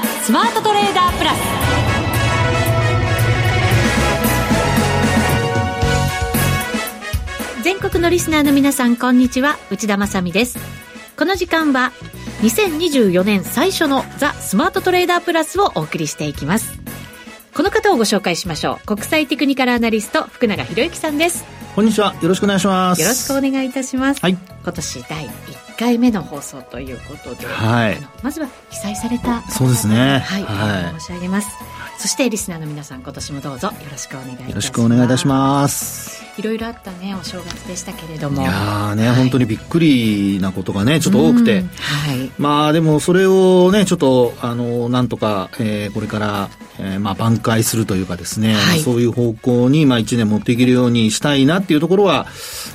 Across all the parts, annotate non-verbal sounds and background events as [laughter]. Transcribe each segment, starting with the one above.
ザ・スマートトレーダープラス。全国のリスナーの皆さんこんにちは。内田まさです。この時間は2024年最初のザ・スマートトレーダープラスをお送りしていきます。この方をご紹介しましょう。国際テクニカルアナリスト福永博之さんです。こんにちは。よろしくお願いします。よろしくお願いいたします、はい、今年第1回目の放送ということで、はい、まずは被災されたそうですね。はい、はい、申し上げます。そしてリスナーの皆さん今年もどうぞよろしくお願いいたします。よろしくお願いいたします。いろいろあったねお正月でしたけれども。いやね、はい、本当にびっくりなことがねちょっと多くて、はい、まあでもそれをねちょっとあのなんとか、えー、これから、えー、まあ挽回するというかですね、はい、そういう方向にまあ1年持っていけるようにしたいなっていうところは、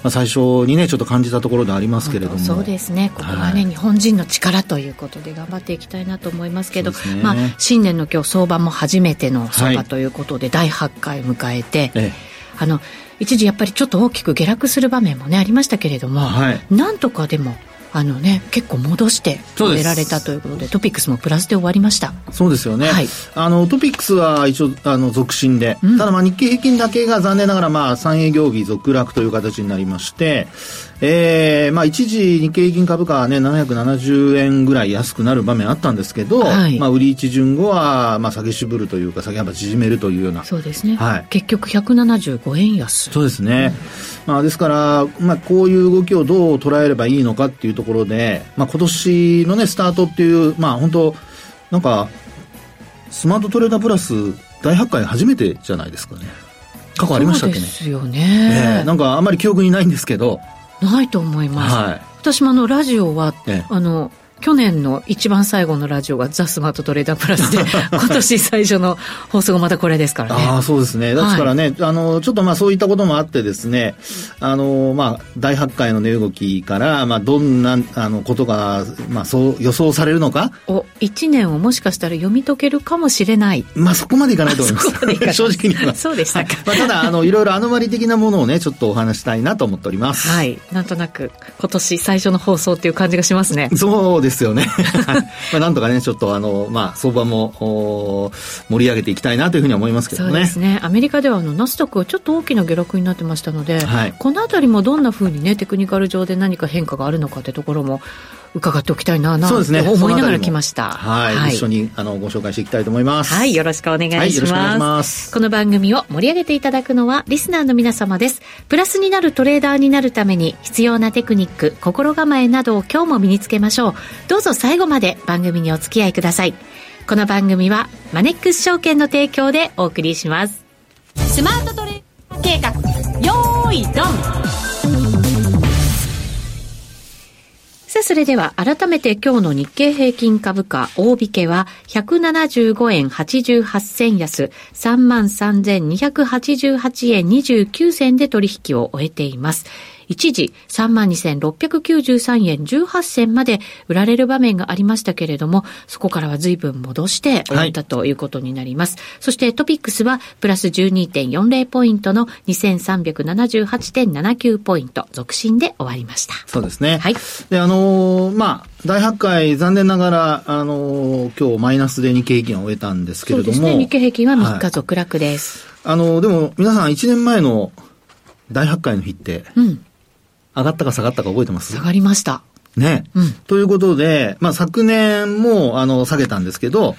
まあ、最初にねちょっと感じたところでありますけれども。そうですね。ここはね、日本人の力ということで頑張っていきたいなと思いますけど、ね、まあ新年の今日相場も初めての相場ということで、第8回迎えて、ええ、あの一時やっぱりちょっと大きく下落する場面もねありましたけれども、はい、なんとかでもあのね、結構戻して出られたということでトピックスもプラスで終わりましたそうですよね、はい、あのトピックスは一応あの続伸で、うん、ただまあ日経平均だけが残念ながらまあ3営業日続落という形になりまして、えー、まあ一時日経平均株価はね、770円ぐらい安くなる場面あったんですけど、はい、まあ売り一巡後は、まあ下げ渋るというか、下げ幅縮めるというような。そうですね。はい。結局175円安。そうですね。うん、まあですから、まあこういう動きをどう捉えればいいのかっていうところで、まあ今年のね、スタートっていう、まあ本当なんか、スマートトレーダープラス大発会初めてじゃないですかね。過去ありましたっけね。ですよね。えー、なんかあんまり記憶にないんですけど、ないと思います、はい、私もあのラジオは、ええ、あの去年の一番最後のラジオがザ・スマートトレーダープラスで、[laughs] 今年最初の放送がまたこれですからね。ああ、そうですね。ですからね、はい、あの、ちょっとまあそういったこともあってですね、あの、まあ、大発会の値動きから、まあ、どんな、あの、ことが、まあ、そう予想されるのか？お、一年をもしかしたら読み解けるかもしれない。まあ、そこまでいかないと思います。[laughs] 正直に言います。そうでしたか。まあ、ただ、あの、いろいろアノマリ的なものをね、ちょっとお話したいなと思っております。はい。なんとなく、今年最初の放送っていう感じがしますね。そうですよね。[laughs] まあなんとかね、ちょっとあの、まあ、相場も盛り上げていきたいなというふうに思いますけどね。そうですね。アメリカではあのナスダックはちょっと大きな下落になってましたので、はい、このあたりもどんなふうにね、テクニカル上で何か変化があるのかというところも、伺っておきたいななそうですね。思いながら来ました。はい、はい、一緒にあのご紹介していきたいと思います。はい。よろしくお願いします。はい、よろしくお願いします。この番組を盛り上げていただくのはリスナーの皆様です。プラスになるトレーダーになるために必要なテクニック心構えなどを今日も身につけましょうどうぞ最後まで番組にお付き合いください。この番組はマネックス証券の提供でお送りします。スマートトレ計画よーいドン。さあ、それでは改めて今日の日経平均株価大引けは175円88銭安33,288円29銭で取引を終えています。一時32,693円18銭まで売られる場面がありましたけれども、そこからは随分戻して終わったということになります。はい、そしてトピックスはプラス12.40ポイントの2378.79ポイント、続伸で終わりました。そうですね。はい。で、あのー、まあ、大発会、残念ながら、あのー、今日マイナスで日経平均を終えたんですけれども。そうですね。日経平均は3日続落です。はい、あのー、でも皆さん1年前の大発会の日って、うん、上がったか下がったか覚えてます？下がりました。ね。うん、ということで、まあ昨年も、あの、下げたんですけど、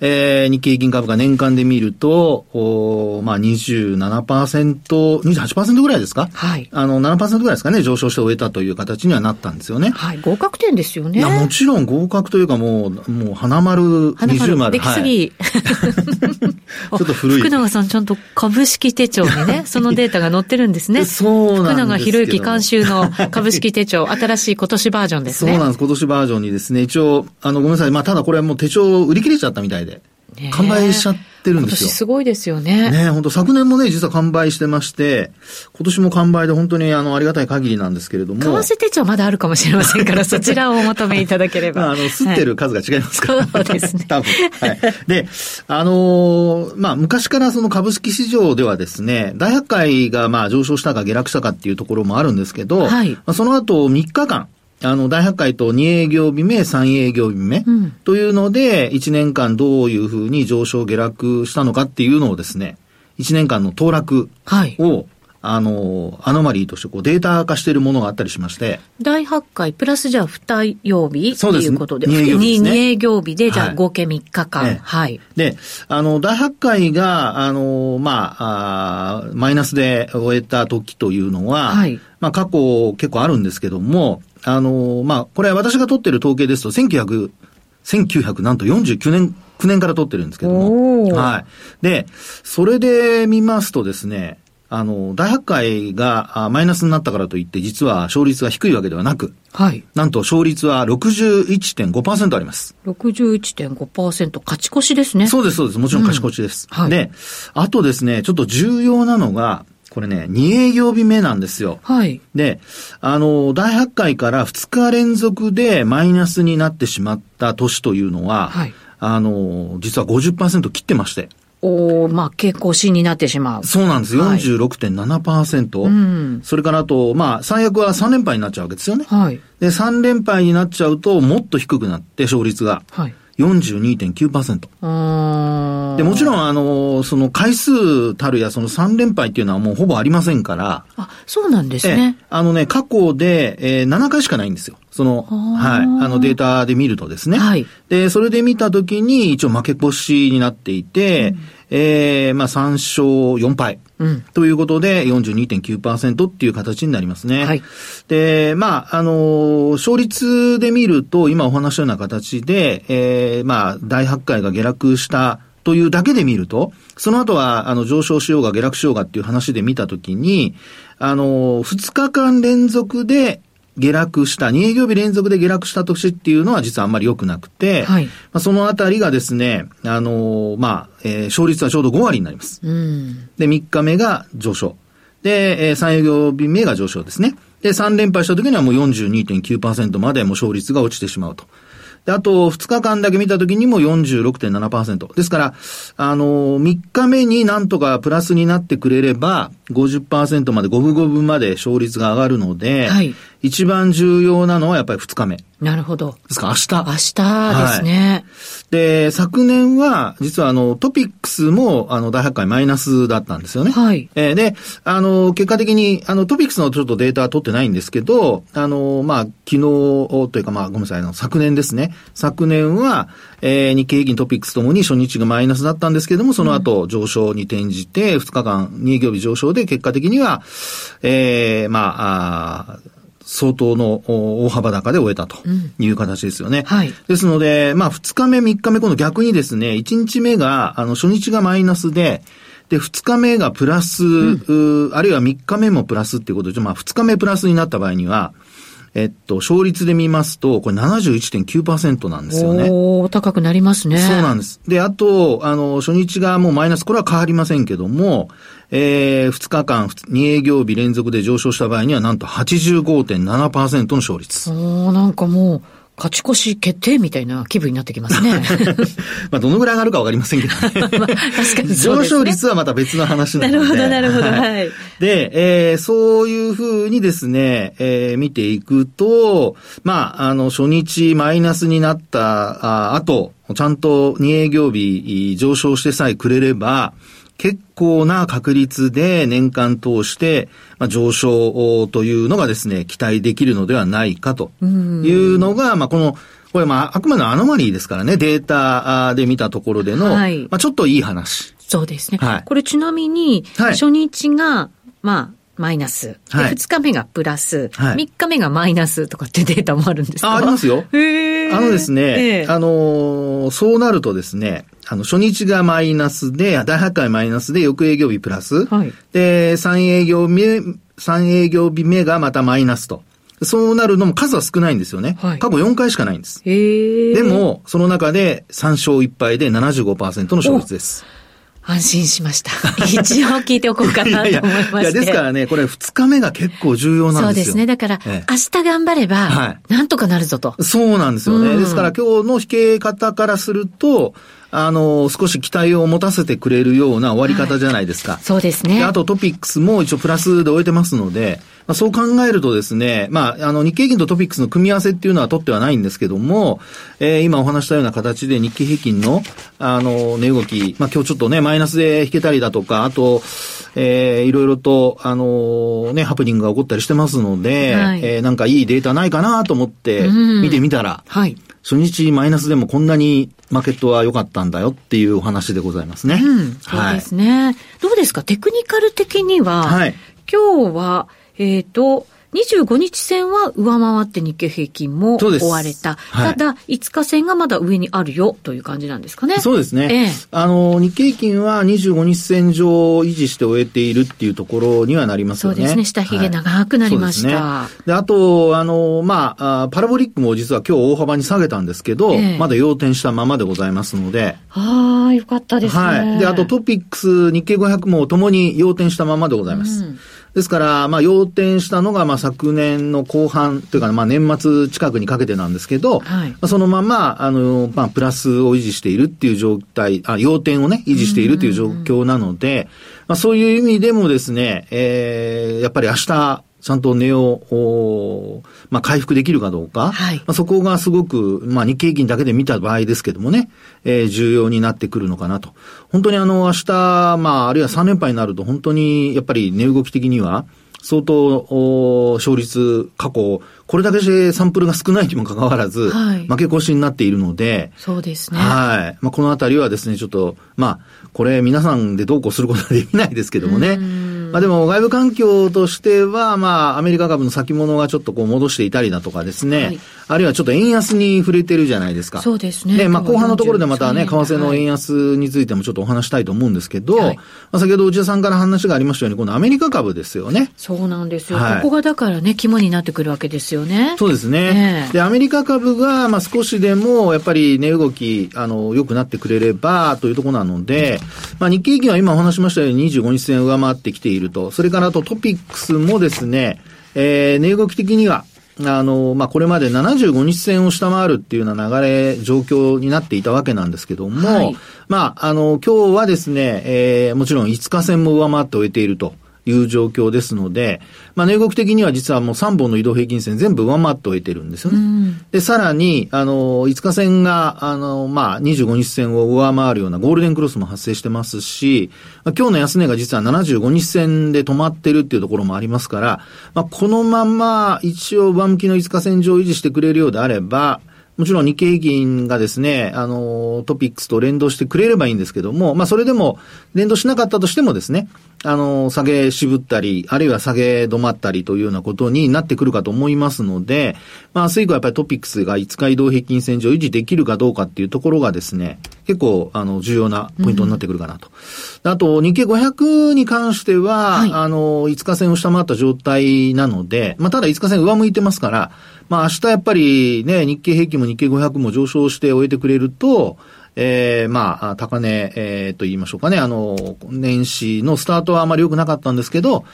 えー、日経平均株価年間で見ると、おまあ27%、28%ぐらいですか？はい。あの、7%ぐらいですかね、上昇して終えたという形にはなったんですよね。はい、合格点ですよね。いや、もちろん合格というかもう、もう、花丸、二重丸。できすぎ。はい、[laughs] ちょっと古い。福永さんちゃんと株式手帳にね、[laughs] そのデータが載ってるんですね。そうなんです福永博之監修の株式手帳、[laughs] 新しい今年バージョンですね。そうなんです。今年バージョンにですね、一応、あの、ごめんなさい。まあ、ただこれはもう手帳売り切れちゃったみたいで。完売しちゃってるんですよ。すごいですよね。ね本当昨年もね、実は完売してまして、今年も完売で本当にあの、ありがたい限りなんですけれども。為替手帳まだあるかもしれませんから、[laughs] そちらをお求めいただければ。あ、の、吸ってる数が違いますから、そうですね。多分。はい。で、あのー、まあ、昔からその株式市場ではですね、大発会がまあ上昇したか下落したかっていうところもあるんですけど、はい。まあ、その後3日間、あの、大発会と2営業日目、3営業日目、というので、1年間どういうふうに上昇下落したのかっていうのをですね、1年間の騰落を、はいあの、アノマリーとしてこうデータ化しているものがあったりしまして。大発会プラスじゃあ2曜日っていうことで。2営業日で、ね、2営業日で、じゃあ合計3日間。はい。はい、で、あの、大発会が、あの、まあ、あマイナスで終えた時というのは、はい。まあ、過去結構あるんですけども、あの、まあ、これは私が取ってる統計ですと、1900、1900なんと49年、9年から取ってるんですけども。はい。で、それで見ますとですね、あの、大発会がマイナスになったからといって、実は勝率が低いわけではなく、はい。なんと勝率は61.5%あります。61.5%勝ち越しですね。そうです、そうです。もちろん勝ち越しです。うん、はい。で、あとですね、ちょっと重要なのが、これね、2営業日目なんですよ。はい。で、あの、大発会から2日連続でマイナスになってしまった年というのは、はい。あの、実は50%切ってまして。おまあ、傾向しになってしまう。そうなんです。46.7%。はい、うん、それからあと、まあ、最悪は3連敗になっちゃうわけですよね。はい。で、3連敗になっちゃうと、もっと低くなって、勝率が。はい。42.9%。で、もちろん、あの、その回数たるやその3連敗っていうのはもうほぼありませんから。あ、そうなんですね。あのね、過去で、えー、7回しかないんですよ。その、はい。あのデータで見るとですね。はい。で、それで見たときに一応負け越しになっていて、うんえー、まあ3勝4敗。うん、ということで42.9%っていう形になりますね。はい。で、まあ、あの、勝率で見ると、今お話したような形で、えー、まあ、大発会が下落したというだけで見ると、その後は、あの、上昇しようが下落しようがっていう話で見たときに、あの、2日間連続で下落した、2営業日連続で下落した年っていうのは実はあんまり良くなくて、はい、まあ、そのあたりがですね、あのー、まあ、えー、勝率はちょうど5割になります。うん、で、3日目が上昇。で、えー、3営業日目が上昇ですね。で、3連敗した時にはもう42.9%までもう勝率が落ちてしまうと。で、あと、2日間だけ見たときにも46.7%。ですから、あの、3日目になんとかプラスになってくれれば、50%まで、五分五分まで勝率が上がるので、はい、一番重要なのはやっぱり2日目。なるほど。ですか、明日。明日ですね。はい、で、昨年は、実はあの、トピックスも、あの、大発会マイナスだったんですよね。はい。えー、で、あの、結果的に、あの、トピックスのちょっとデータは取ってないんですけど、あの、まあ、昨日というか、まあ、ごめんなさい、あの、昨年ですね。昨年は、えー、日経平均トピックスともに初日がマイナスだったんですけども、その後上昇に転じて、2日間、2営業日上昇で、結果的には、えー、まあ、あ相当の大幅高で終えたという形ですよね。うん、はい。ですので、まあ、2日目、3日目、今度逆にですね、1日目が、あの、初日がマイナスで、で、2日目がプラス、うん、あるいは3日目もプラスっていうことで、まあ、2日目プラスになった場合には、えっと、勝率で見ますと、これ71.9%なんですよね。お高くなりますね。そうなんです。で、あと、あの、初日がもうマイナス、これは変わりませんけども、えー、2日間、2営業日連続で上昇した場合には、なんと85.7%の勝率。おなんかもう、勝ち越し決定みたいな気分になってきますね。[laughs] まあ、どのぐらい上がるかわかりませんけど、ね [laughs] まあ、確かに、ね、上昇率はまた別の話なので。なるほど、なるほど。はい。で、えー、そういうふうにですね、えー、見ていくと、まあ、あの、初日マイナスになったあ後、ちゃんと2営業日上昇してさえくれれば、結構な確率で年間通して、まあ、上昇というのがですね、期待できるのではないかというのが、まあ、この、これまあ、あくまでアノマリーですからね、データで見たところでの、はい、まあ、ちょっといい話。そうですね。はい、これちなみに、初日が、まあ、マイナス。はい、2日目がプラス、はい、3日目がマイナスとかってデータもあるんですかあ、ありますよ。へあのですね、あのー、そうなるとですね、あの、初日がマイナスで、大発会マイナスで、翌営業日プラス。はい、で、3営業目、3営業日目がまたマイナスと。そうなるのも数は少ないんですよね。はい、過去4回しかないんです。でも、その中で3勝1敗で75%の勝率です。安心しました。[laughs] 一応聞いておこうかなと思いまして。いやですからね、これ2日目が結構重要なんですよ。そうですね。だから、ええ、明日頑張れば、はい、なんとかなるぞと。そうなんですよね。うん、ですから今日の引け方からすると、あの、少し期待を持たせてくれるような終わり方じゃないですか。はい、そうですね。あとトピックスも一応プラスで終えてますので、まあ、そう考えるとですね、まあ、あの、日経平均とトピックスの組み合わせっていうのは取ってはないんですけども、えー、今お話したような形で日経平均の、あの、値動き、まあ、今日ちょっとね、マイナスで引けたりだとか、あと、えー、いろいろと、あのね、ハプニングが起こったりしてますので、はい、えー、なんかいいデータないかなと思って見てみたら、はい。初日マイナスでもこんなにマーケットは良かったんだよっていうお話でございますね。うん、そうですね、はい。どうですか？テクニカル的には、はい、今日は、えっ、ー、と、25日線は上回って日経平均も追われた。はい、ただ、5日線がまだ上にあるよという感じなんですかね。そうですね。ええ、あの、日経平均は25日線上を維持して終えているっていうところにはなりますよね。そうですね。下髭長くなりました。はい、で、ね、あと、あの、まあパラボリックも実は今日大幅に下げたんですけど、え、まだ要点したままでございますので。ああ、よかったですね。はい。で、あとトピックス、日経500もともに要点したままでございます。うんですから、まあ、要点したのが、まあ、昨年の後半というか、まあ、年末近くにかけてなんですけど、はい、まあ、そのまま、あの、まあ、プラスを維持しているっていう状態、あ、要点をね、維持しているという状況なので、まあ、そういう意味でもですね、えー、やっぱり明日、ちゃんと値を、まあ、回復できるかどうか、はい、まあ、そこがすごく、まあ、日経平均だけで見た場合ですけどもね、えー、重要になってくるのかなと。本当にあの、明日、まあ、あるいは3連敗になると、本当に、やっぱり値動き的には、相当、勝率、過去、これだけでサンプルが少ないにもかかわらず、はい、負け越しになっているので、そうですね。はい。まあ、このあたりはですね、ちょっと、まあ、これ皆さんでどうこうすることはできないですけどもね、まあでも外部環境としては、まあアメリカ株の先物がちょっとこう戻していたりだとかですね、はい、あるいはちょっと円安に触れてるじゃないですか。そうですね。で、まあ後半のところでまたね、為替の円安についてもちょっとお話したいと思うんですけど、はい、まあ先ほど内田さんから話がありましたように、このアメリカ株ですよね。そうなんですよ。はい、ここがだからね、肝になってくるわけですよね。そうですね。えー、で、アメリカ株が、まあ少しでもやっぱり値動き、あの、良くなってくれればというところなので、まあ日経平均は今お話しましたように25日線上回ってきていると。それからとトピックスもですね、えー、値動き的には、あの、まあ、これまで75日線を下回るっていうような流れ、状況になっていたわけなんですけども、はい、まあ、あの、今日はですね、えー、もちろん5日線も上回って終えていると。いう状況ですので、まあ、値動き的には実はもう3本の移動平均線全部上回っておいてるんですよね。うん、で、さらに、あの、5日線が、あの、まあ、25日線を上回るようなゴールデンクロスも発生してますし、まあ、今日の安値が実は75日線で止まってるっていうところもありますから、まあ、このまま一応上向きの5日線上を維持してくれるようであれば、もちろん日経平均がですね、あの、トピックスと連動してくれればいいんですけども、まあそれでも連動しなかったとしてもですね、あの、下げ渋ったり、あるいは下げ止まったりというようなことになってくるかと思いますので、まあ明日以降やっぱりトピックスが5日移動平均線上維持できるかどうかっていうところがですね、結構、あの、重要なポイントになってくるかなと。うん、あと、日経500に関しては、はい、あの、5日線を下回った状態なので、まあただ5日線上向いてますから、まあ明日やっぱりね、日経平均も日経500も上昇して終えてくれると、えー、まあ、高値、えー、と言いましょうかね、あの、年始のスタートはあまり良くなかったんですけど、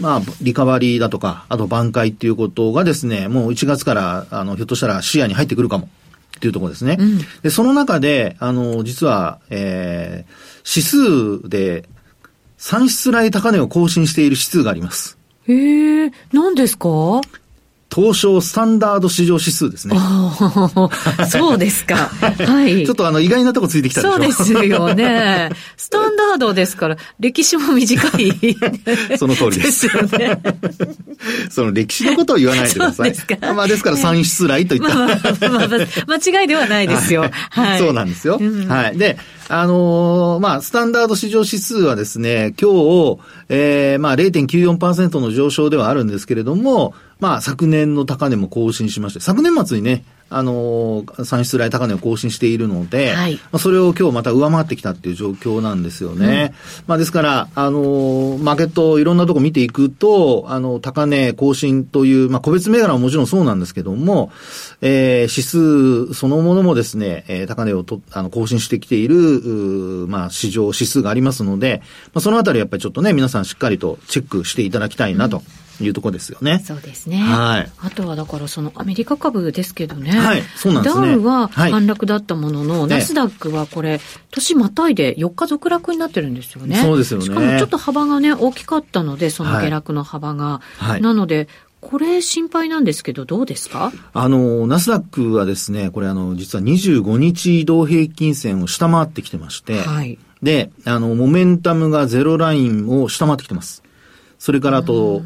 まあ、リカバリーだとか、あと挽回っていうことがですね、もう1月から、あの、ひょっとしたら視野に入ってくるかも。っていうところですね。うん、で、その中で、あの、実は、えー、指数で、算出来高値を更新している指数があります。へえ、何ですか？東証スタンダード市場指数ですね。そうですか。はい。[laughs] ちょっとあの意外なとこついてきたでしょそうですよね。スタンダードですから、歴史も短い。[laughs] その通りです。ですよね。その歴史のことを言わないでください。ですか。まあですから算出来といった。まあ、まあ、まあ、間違いではないですよ。はい。そうなんですよ。うん、はい。で、あのー、まあ、スタンダード市場指数はですね、今日、えー、まあ0.94%の上昇ではあるんですけれども、まあ、昨年の高値も更新しまして、昨年末にね、あのー、算出来高値を更新しているので、はい、まあ、それを今日また上回ってきたっていう状況なんですよね。うん、まあ、ですから、あのー、マーケットいろんなとこ見ていくと、あの、高値更新という、まあ、個別銘柄ももちろんそうなんですけども、えー、指数そのものもですね、えー、高値をと、あの、更新してきている、まあ、市場指数がありますので、まあ、そのあたりやっぱりちょっとね、皆さんしっかりとチェックしていただきたいなと。うんいうところですよね。そうですね。はい。あとはだからそのアメリカ株ですけどね。はい。そうなんですね。ダウは反落だったものの、はい、ナスダックはこれ、年またいで4日続落になってるんですよね。そうですよね。しかもちょっと幅がね、大きかったので、その下落の幅が。はい。なので、これ心配なんですけど、どうですか？あの、ナスダックはですね、これあの、実は25日移動平均線を下回ってきてまして、はい。で、あの、モメンタムがゼロラインを下回ってきてます。それからあと、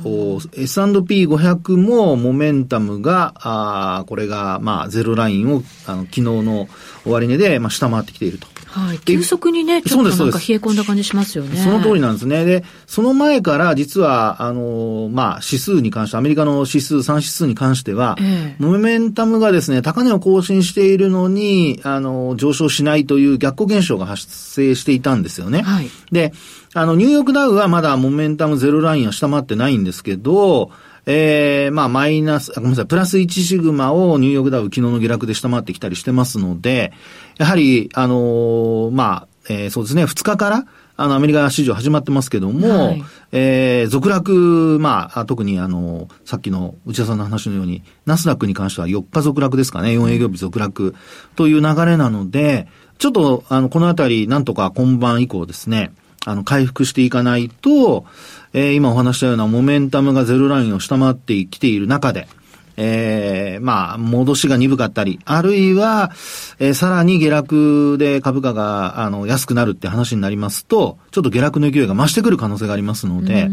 S&P500 もモメンタムが、あこれが、まあ、ゼロラインを、あの、昨日の終値で、まあ、下回ってきていると。はい。急速にね、ちょっとなんか冷え込んだ感じしますよね。その通りなんですね。で、その前から実は、あの、まあ、指数に関して、アメリカの指数、3指数に関しては、えモメンタムがですね、高値を更新しているのに、あの、上昇しないという逆行現象が発生していたんですよね。はい。で、あの、ニューヨークダウはまだモメンタムゼロラインは下回ってないんですけど、ええー、まあ、マイナス、ごめんなさい、プラス1シグマをニューヨークダウ昨日の下落で下回ってきたりしてますので、やはり、あのー、まあ、えー、そうですね、2日から、あの、アメリカ市場始まってますけども、はい、えー、続落、まあ、特にあの、さっきの内田さんの話のように、ナスダックに関しては4日続落ですかね、4営業日続落という流れなので、ちょっと、あの、このあたり、なんとか今晩以降ですね、あの、回復していかないと、えー、今お話したようなモメンタムがゼロラインを下回ってきている中で、ええー、まあ、戻しが鈍かったり、あるいは、えー、さらに下落で株価が、あの、安くなるって話になりますと、ちょっと下落の勢いが増してくる可能性がありますので、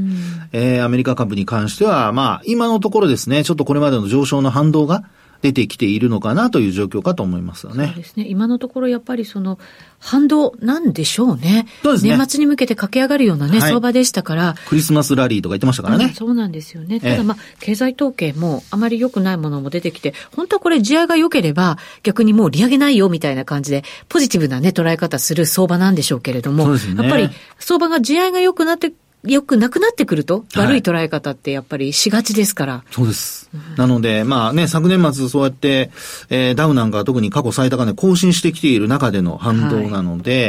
えー、アメリカ株に関しては、まあ、今のところですね、ちょっとこれまでの上昇の反動が、出てきているのかなという状況かと思いますよね。そうですね。今のところやっぱりその反動なんでしょうね。そうですね。年末に向けて駆け上がるようなね、はい、相場でしたから。クリスマスラリーとか言ってましたからね。そうなんですよね。ただまあ、経済統計もあまり良くないものも出てきて、本当はこれ地合が良ければ逆にもう利上げないよみたいな感じで、ポジティブなね、捉え方する相場なんでしょうけれども、ね、やっぱり相場が地合が良くなってよくなくなってくると、悪い捉え方ってやっぱりしがちですから。そうです。うん、なので、まあね、昨年末そうやって、えー、ダウなんか特に過去最高値更新してきている中での反動なので、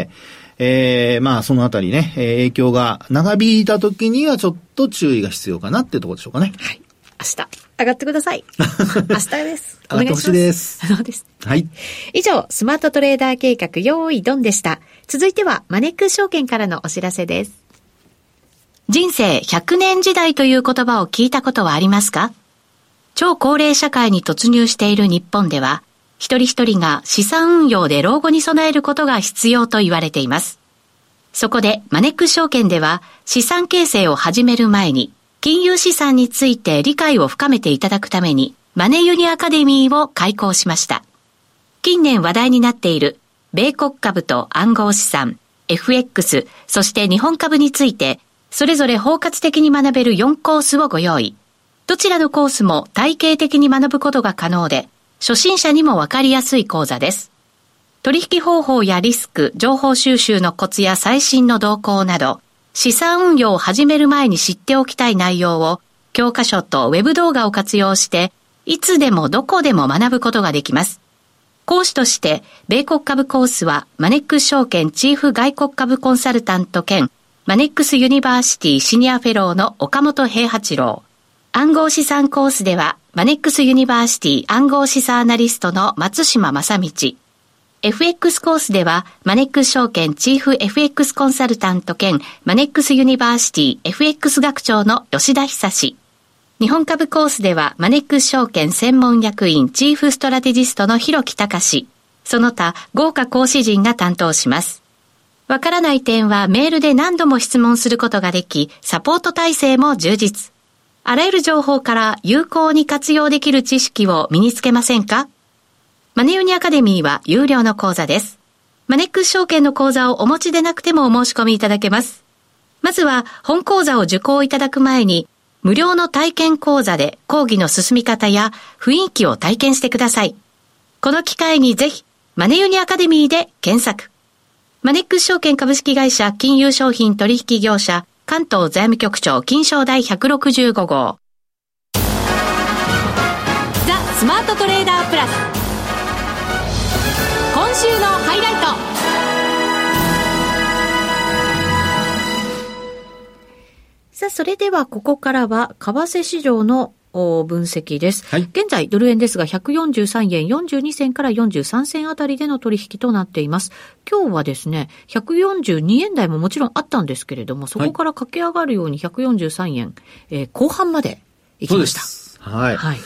はい、えー、まあそのあたりね、えー、影響が長引いた時にはちょっと注意が必要かなっていうところでしょうかね。はい。明日、上がってください。[laughs] 明日です。お願いします。です。そうです。はい。以上、スマートトレーダー計画、用意ドンでした。続いては、マネックス証券からのお知らせです。人生100年時代という言葉を聞いたことはありますか？超高齢社会に突入している日本では、一人一人が資産運用で老後に備えることが必要と言われています。そこでマネック証券では資産形成を始める前に金融資産について理解を深めていただくためにマネユニアカデミーを開講しました。近年話題になっている米国株と暗号資産、FX、そして日本株についてそれぞれ包括的に学べる4コースをご用意。どちらのコースも体系的に学ぶことが可能で、初心者にもわかりやすい講座です。取引方法やリスク、情報収集のコツや最新の動向など、資産運用を始める前に知っておきたい内容を、教科書とウェブ動画を活用して、いつでもどこでも学ぶことができます。講師として、米国株コースは、マネックス証券チーフ外国株コンサルタント兼マネックスユニバーシティシニアフェローの岡元兵八郎。暗号資産コースでは、マネックスユニバーシティ暗号資産アナリストの松嶋真倫。FX コースでは、マネックス証券チーフ FX コンサルタント兼マネックスユニバーシティ FX 学長の吉田恒。日本株コースでは、マネックス証券専門役員チーフストラテジストの広木隆その他、豪華講師陣が担当します。わからない点はメールで何度も質問することができ、サポート体制も充実。あらゆる情報から有効に活用できる知識を身につけませんか？マネユニアカデミーは有料の講座です。マネックス証券の講座をお持ちでなくてもお申し込みいただけます。まずは本講座を受講いただく前に、無料の体験講座で講義の進み方や雰囲気を体験してください。この機会にぜひ、マネユニアカデミーで検索。マネックス証券株式会社金融商品取引業者関東財務局長金賞第165号。ザ・スマートトレーダープラス。今週のハイライト。さあ、それではここからは、為替市場の分析です。はい、現在、ドル円ですが、143円42銭から43銭あたりでの取引となっています。今日はですね、142円台ももちろんあったんですけれども、そこから駆け上がるように143円、えー、後半まで行きました。はい。はい。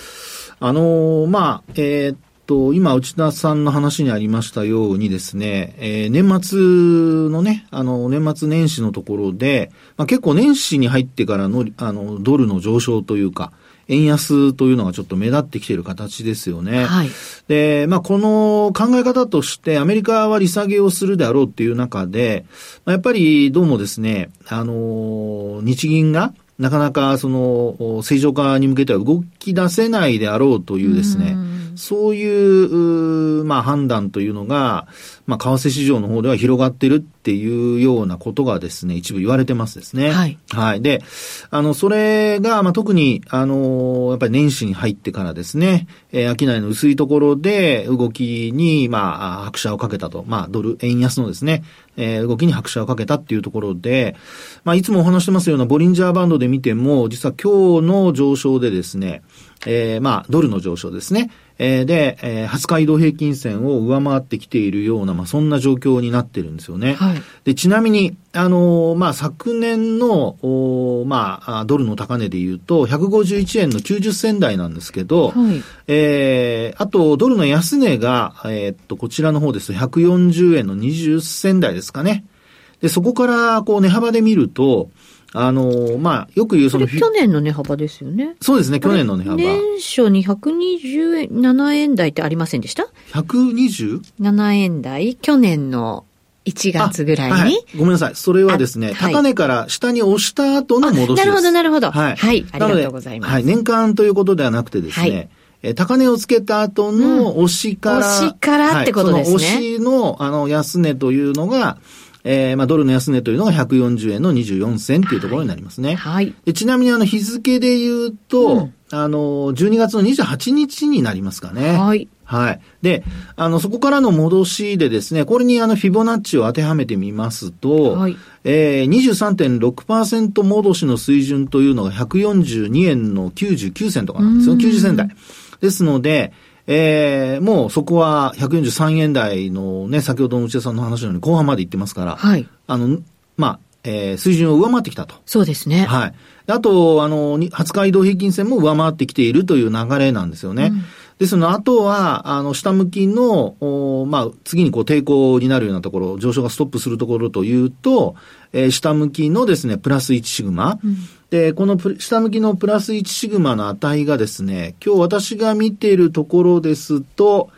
あのー、まあ、えー、っと、今、内田さんの話にありましたようにですね、えー、年末のね、あの、年末年始のところで、まあ、結構年始に入ってからの、あの、ドルの上昇というか、円安というのがちょっと目立ってきている形ですよね。はい。で、まあ、この考え方として、アメリカは利下げをするであろうっていう中で、まあ、やっぱりどうもですね、あの、日銀が、なかなかその正常化に向けては動き出せないであろうというですね、そういう、まあ判断というのが、まあ為替市場の方では広がってるっていうようなことがですね、一部言われてますですね。はい。はい。で、あの、それが、まあ特に、あの、やっぱり年始に入ってからですね、えー、商いの薄いところで動きに、まあ、拍車をかけたと。まあ、ドル、円安のですね、えー、動きに拍車をかけたっていうところで、まあ、いつもお話してますようなボリンジャーバンドで見ても、実は今日の上昇でですね、えー、まあ、ドルの上昇ですね。えー、で、えー、20日移動平均線を上回ってきているような、まあ、そんな状況になってるんですよね。はい、で、ちなみに、あのー、まあ、昨年の、おまあ、ドルの高値で言うと、151円の90銭台なんですけど、はい、えー、あと、ドルの安値が、えー、っと、こちらの方ですと、140円の20銭台ですかね。で、そこから、こう、値幅で見ると、あの、まあ、よく言うその。去年の値幅ですよね。そうですね、去年の値幅。年初に127円台ってありませんでした ?120?7 円台去年の1月ぐらいに、はい、ごめんなさい。それはですね、高値から下に押した後の戻しです。なるほど、なるほど。はい。はい。ありがとうございます。はい。年間ということではなくてですね、はいえ高値をつけた後の押しから、うん、押しからってことですね。はい、その押しの、あの、安値というのが、えー、まあ、ドルの安値というのが140円の24銭というところになりますね。はい。でちなみにあの、日付で言うと、うん、あの、12月の28日になりますかね。はい。はい。で、あの、そこからの戻しでですね、これにあの、フィボナッチを当てはめてみますと、はい、えー、23.6%戻しの水準というのが142円の99銭とかなんですよ。90銭台。ですので、えー、もうそこは143円台のね、先ほどの内田さんの話のように後半まで行ってますから、はい。あの、まあ、えー、水準を上回ってきたと。そうですね。はい。あと、あの、20日移動平均線も上回ってきているという流れなんですよね。うんですのあとは、あの、下向きの、おまあ、次にこう抵抗になるようなところ、上昇がストップするところというと、えー、下向きのですね、プラス1シグマ。うん、で、この下向きのプラス1シグマの値がですね、今日私が見ているところですと、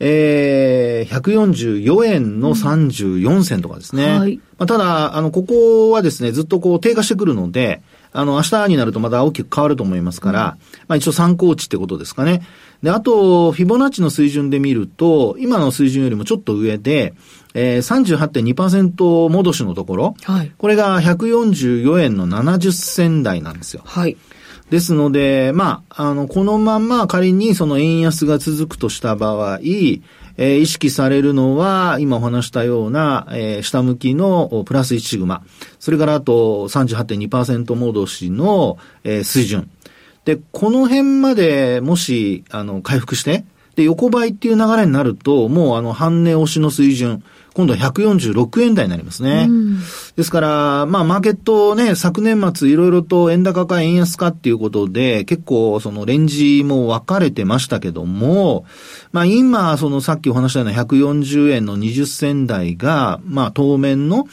えー、144円の34銭とかですね。うんはい、まあ、ただ、あの、ここはですね、ずっとこう低下してくるので、あの、明日になるとまた大きく変わると思いますから、うん、まあ一応参考値ってことですかね。で、あと、フィボナッチの水準で見ると、今の水準よりもちょっと上で、えー、38.2%戻しのところ、はい、これが144円の70銭台なんですよ。はい。ですので、まあ、あの、このまま仮にその円安が続くとした場合、えー、意識されるのは、今お話したような、えー、下向きのプラス1シグマ、それからあと38.2%戻しの、えー、水準。で、この辺までもし、あの、回復して、で、横ばいっていう流れになると、もうあの、半値押しの水準、今度は146円台になりますね。うん、ですから、まあ、マーケットね、昨年末いろいろと円高か円安かっていうことで、結構そのレンジも分かれてましたけども、まあ、今、そのさっきお話したような140円の20銭台が、まあ、当面の、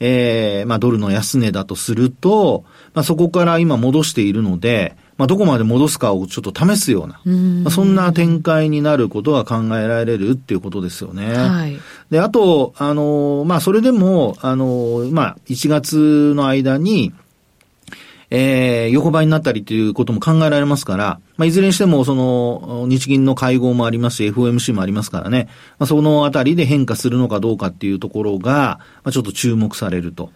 ええー、まあ、ドルの安値だとすると、まあ、そこから今戻しているので、まあ、どこまで戻すかをちょっと試すような、まあ、そんな展開になることが考えられるっていうことですよね。はい、で、あと、あの、まあ、それでも、あの、まあ、1月の間に、えー、横ばいになったりということも考えられますから、まあ、いずれにしても、その、日銀の会合もありますし、FOMC もありますからね、まあ、そのあたりで変化するのかどうかっていうところが、まあ、ちょっと注目されると。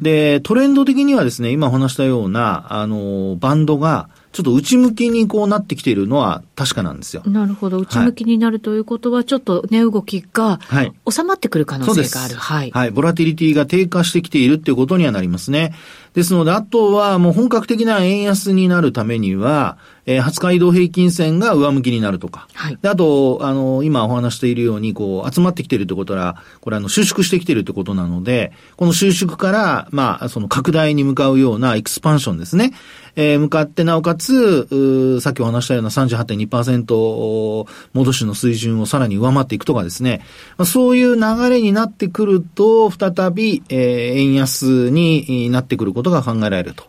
で、トレンド的にはですね、今お話したような、あの、バンドが、ちょっと内向きにこうなってきているのは確かなんですよ。なるほど。内向きになるということは、ちょっと値動きが収まってくる可能性がある。はい。はい。ボラティリティが低下してきているっていうことにはなりますね。ですので、あとはもう本格的な円安になるためには、えー、20日移動平均線が上向きになるとか。はい。で、あと、あの、今お話しているように、こう、集まってきているってことは、これあの、収縮してきているってことなので、この収縮から、まあ、その拡大に向かうようなエクスパンションですね。えー、向かって、なおかつ、さっきお話したような38.2%戻しの水準をさらに上回っていくとかですね、まあ、そういう流れになってくると、再び、えー、円安になってくることが考えられると。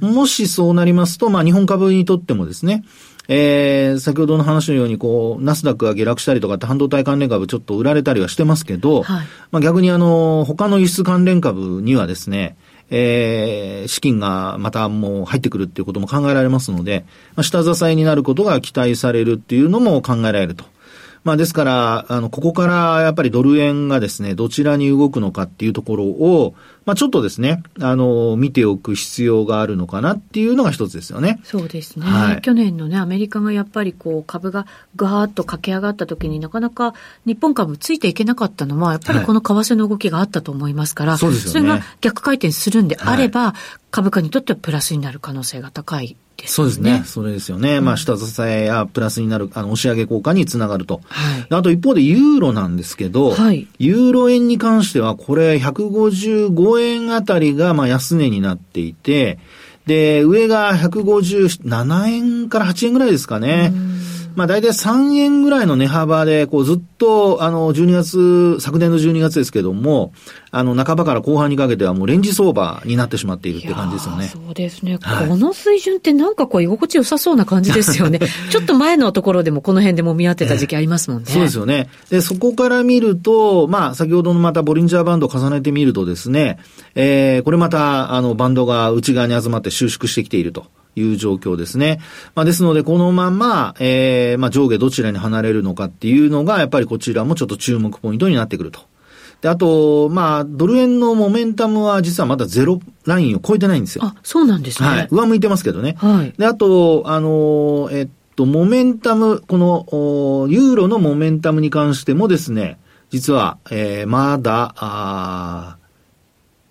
もしそうなりますと、まあ、日本株にとってもですね、えー、先ほどの話のように、こう、ナスダックが下落したりとかって半導体関連株ちょっと売られたりはしてますけど、はい、まあ逆にあの、他の輸出関連株にはですね、えー、資金がまたもう入ってくるっていうことも考えられますので、まあ、下支えになることが期待されるっていうのも考えられると。まあですから、あの、ここからやっぱりドル円がですね、どちらに動くのかっていうところを、まあちょっとですね、あの、見ておく必要があるのかなっていうのが一つですよね。そうですね。はい、去年のね、アメリカがやっぱりこう、株がガーッと駆け上がった時になかなか日本株ついていけなかったのは、やっぱりこの為替の動きがあったと思いますから、はい、そうですよね。それが逆回転するんであれば、はい、株価にとってはプラスになる可能性が高いね。そうですね。それですよね。うん、まあ、下支えやプラスになる、あの、押し上げ効果につながると。はい、あと一方でユーロなんですけど、はい、ユーロ円に関しては、これ155円あたりが、まあ、安値になっていて、で、上が157円から8円ぐらいですかね。まあ大体3円ぐらいの値幅で、こうずっと、あの、12月、昨年の12月ですけども、あの、半ばから後半にかけてはもうレンジ相場になってしまっているって感じですよね。そうですね、はい、この水準ってなんかこう居心地良さそうな感じですよね。[laughs] ちょっと前のところでもこの辺でも見合ってた時期ありますもんね。そうですよね。で、そこから見ると、まあ、先ほどのまたボリンジャーバンドを重ねてみるとですね、えー、これまた、あの、バンドが内側に集まって収縮してきていると。いう状況ですね。まあ、ですので、このまま、えー、まあ、上下どちらに離れるのかっていうのが、やっぱりこちらもちょっと注目ポイントになってくると。で、あと、まあ、ドル円のモメンタムは実はまだゼロラインを超えてないんですよ。あ、そうなんですね。はい。上向いてますけどね。はい。で、あと、あの、えっと、モメンタム、この、ユーロのモメンタムに関してもですね、実は、えー、まだ、あ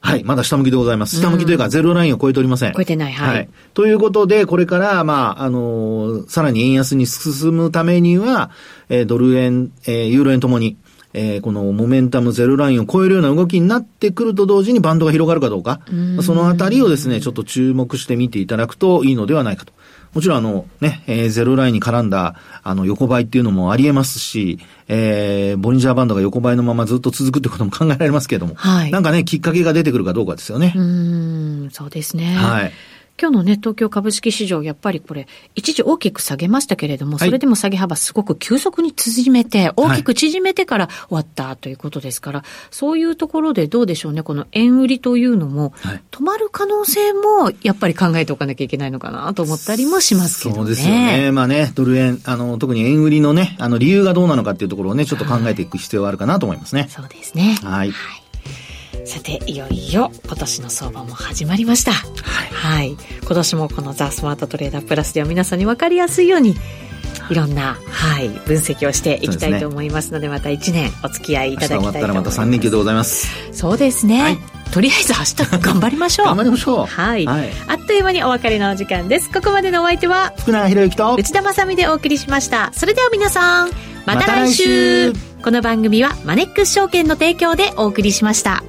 はい、まだ下向きでございます。下向きというか、ゼロラインを超えておりません。超えてない、はい。はい。ということで、これから、まあ、あのー、さらに円安に進むためには、えー、ドル円、えー、ユーロ円ともに、えー、このモメンタムゼロラインを超えるような動きになってくると同時にバンドが広がるかどうか、そのあたりをですね、ちょっと注目して見ていただくといいのではないかと。もちろんあのね、えー、ゼロラインに絡んだあの横ばいっていうのもあり得ますし、えー、ボリンジャーバンドが横ばいのままずっと続くってことも考えられますけれども、はい、なんかね、きっかけが出てくるかどうかですよね。うん、そうですね。はい。今日のね、東京株式市場、やっぱりこれ、一時大きく下げましたけれども、それでも下げ幅すごく急速に縮めて、大きく縮めてから終わったということですから、はい、そういうところでどうでしょうね、この円売りというのも、止まる可能性もやっぱり考えておかなきゃいけないのかなと思ったりもしますけどね。そうですよね。まあね、ドル円、あの、特に円売りのね、あの、理由がどうなのかっていうところをね、ちょっと考えていく必要があるかなと思いますね。そうですね。はい、はいさて、いよいよ今年の相場も始まりました。はい。はい。今年もこのザ・スマートトレーダープラスでは皆さんに分かりやすいように、いろんな、はい、分析をしていきたいと思いますので、でね、また1年お付き合いいただきたいと思います。終わったらまた3連休でございます。そうですね。はい、とりあえず明日頑張りましょう。[laughs] 頑張りましょう。はい。はい、あっという間にお別れのお時間です。ここまでのお相手は、福永博之と内田まさでお送りしました。それでは皆さん、また来週ま、来週この番組はマネックス証券の提供でお送りしました。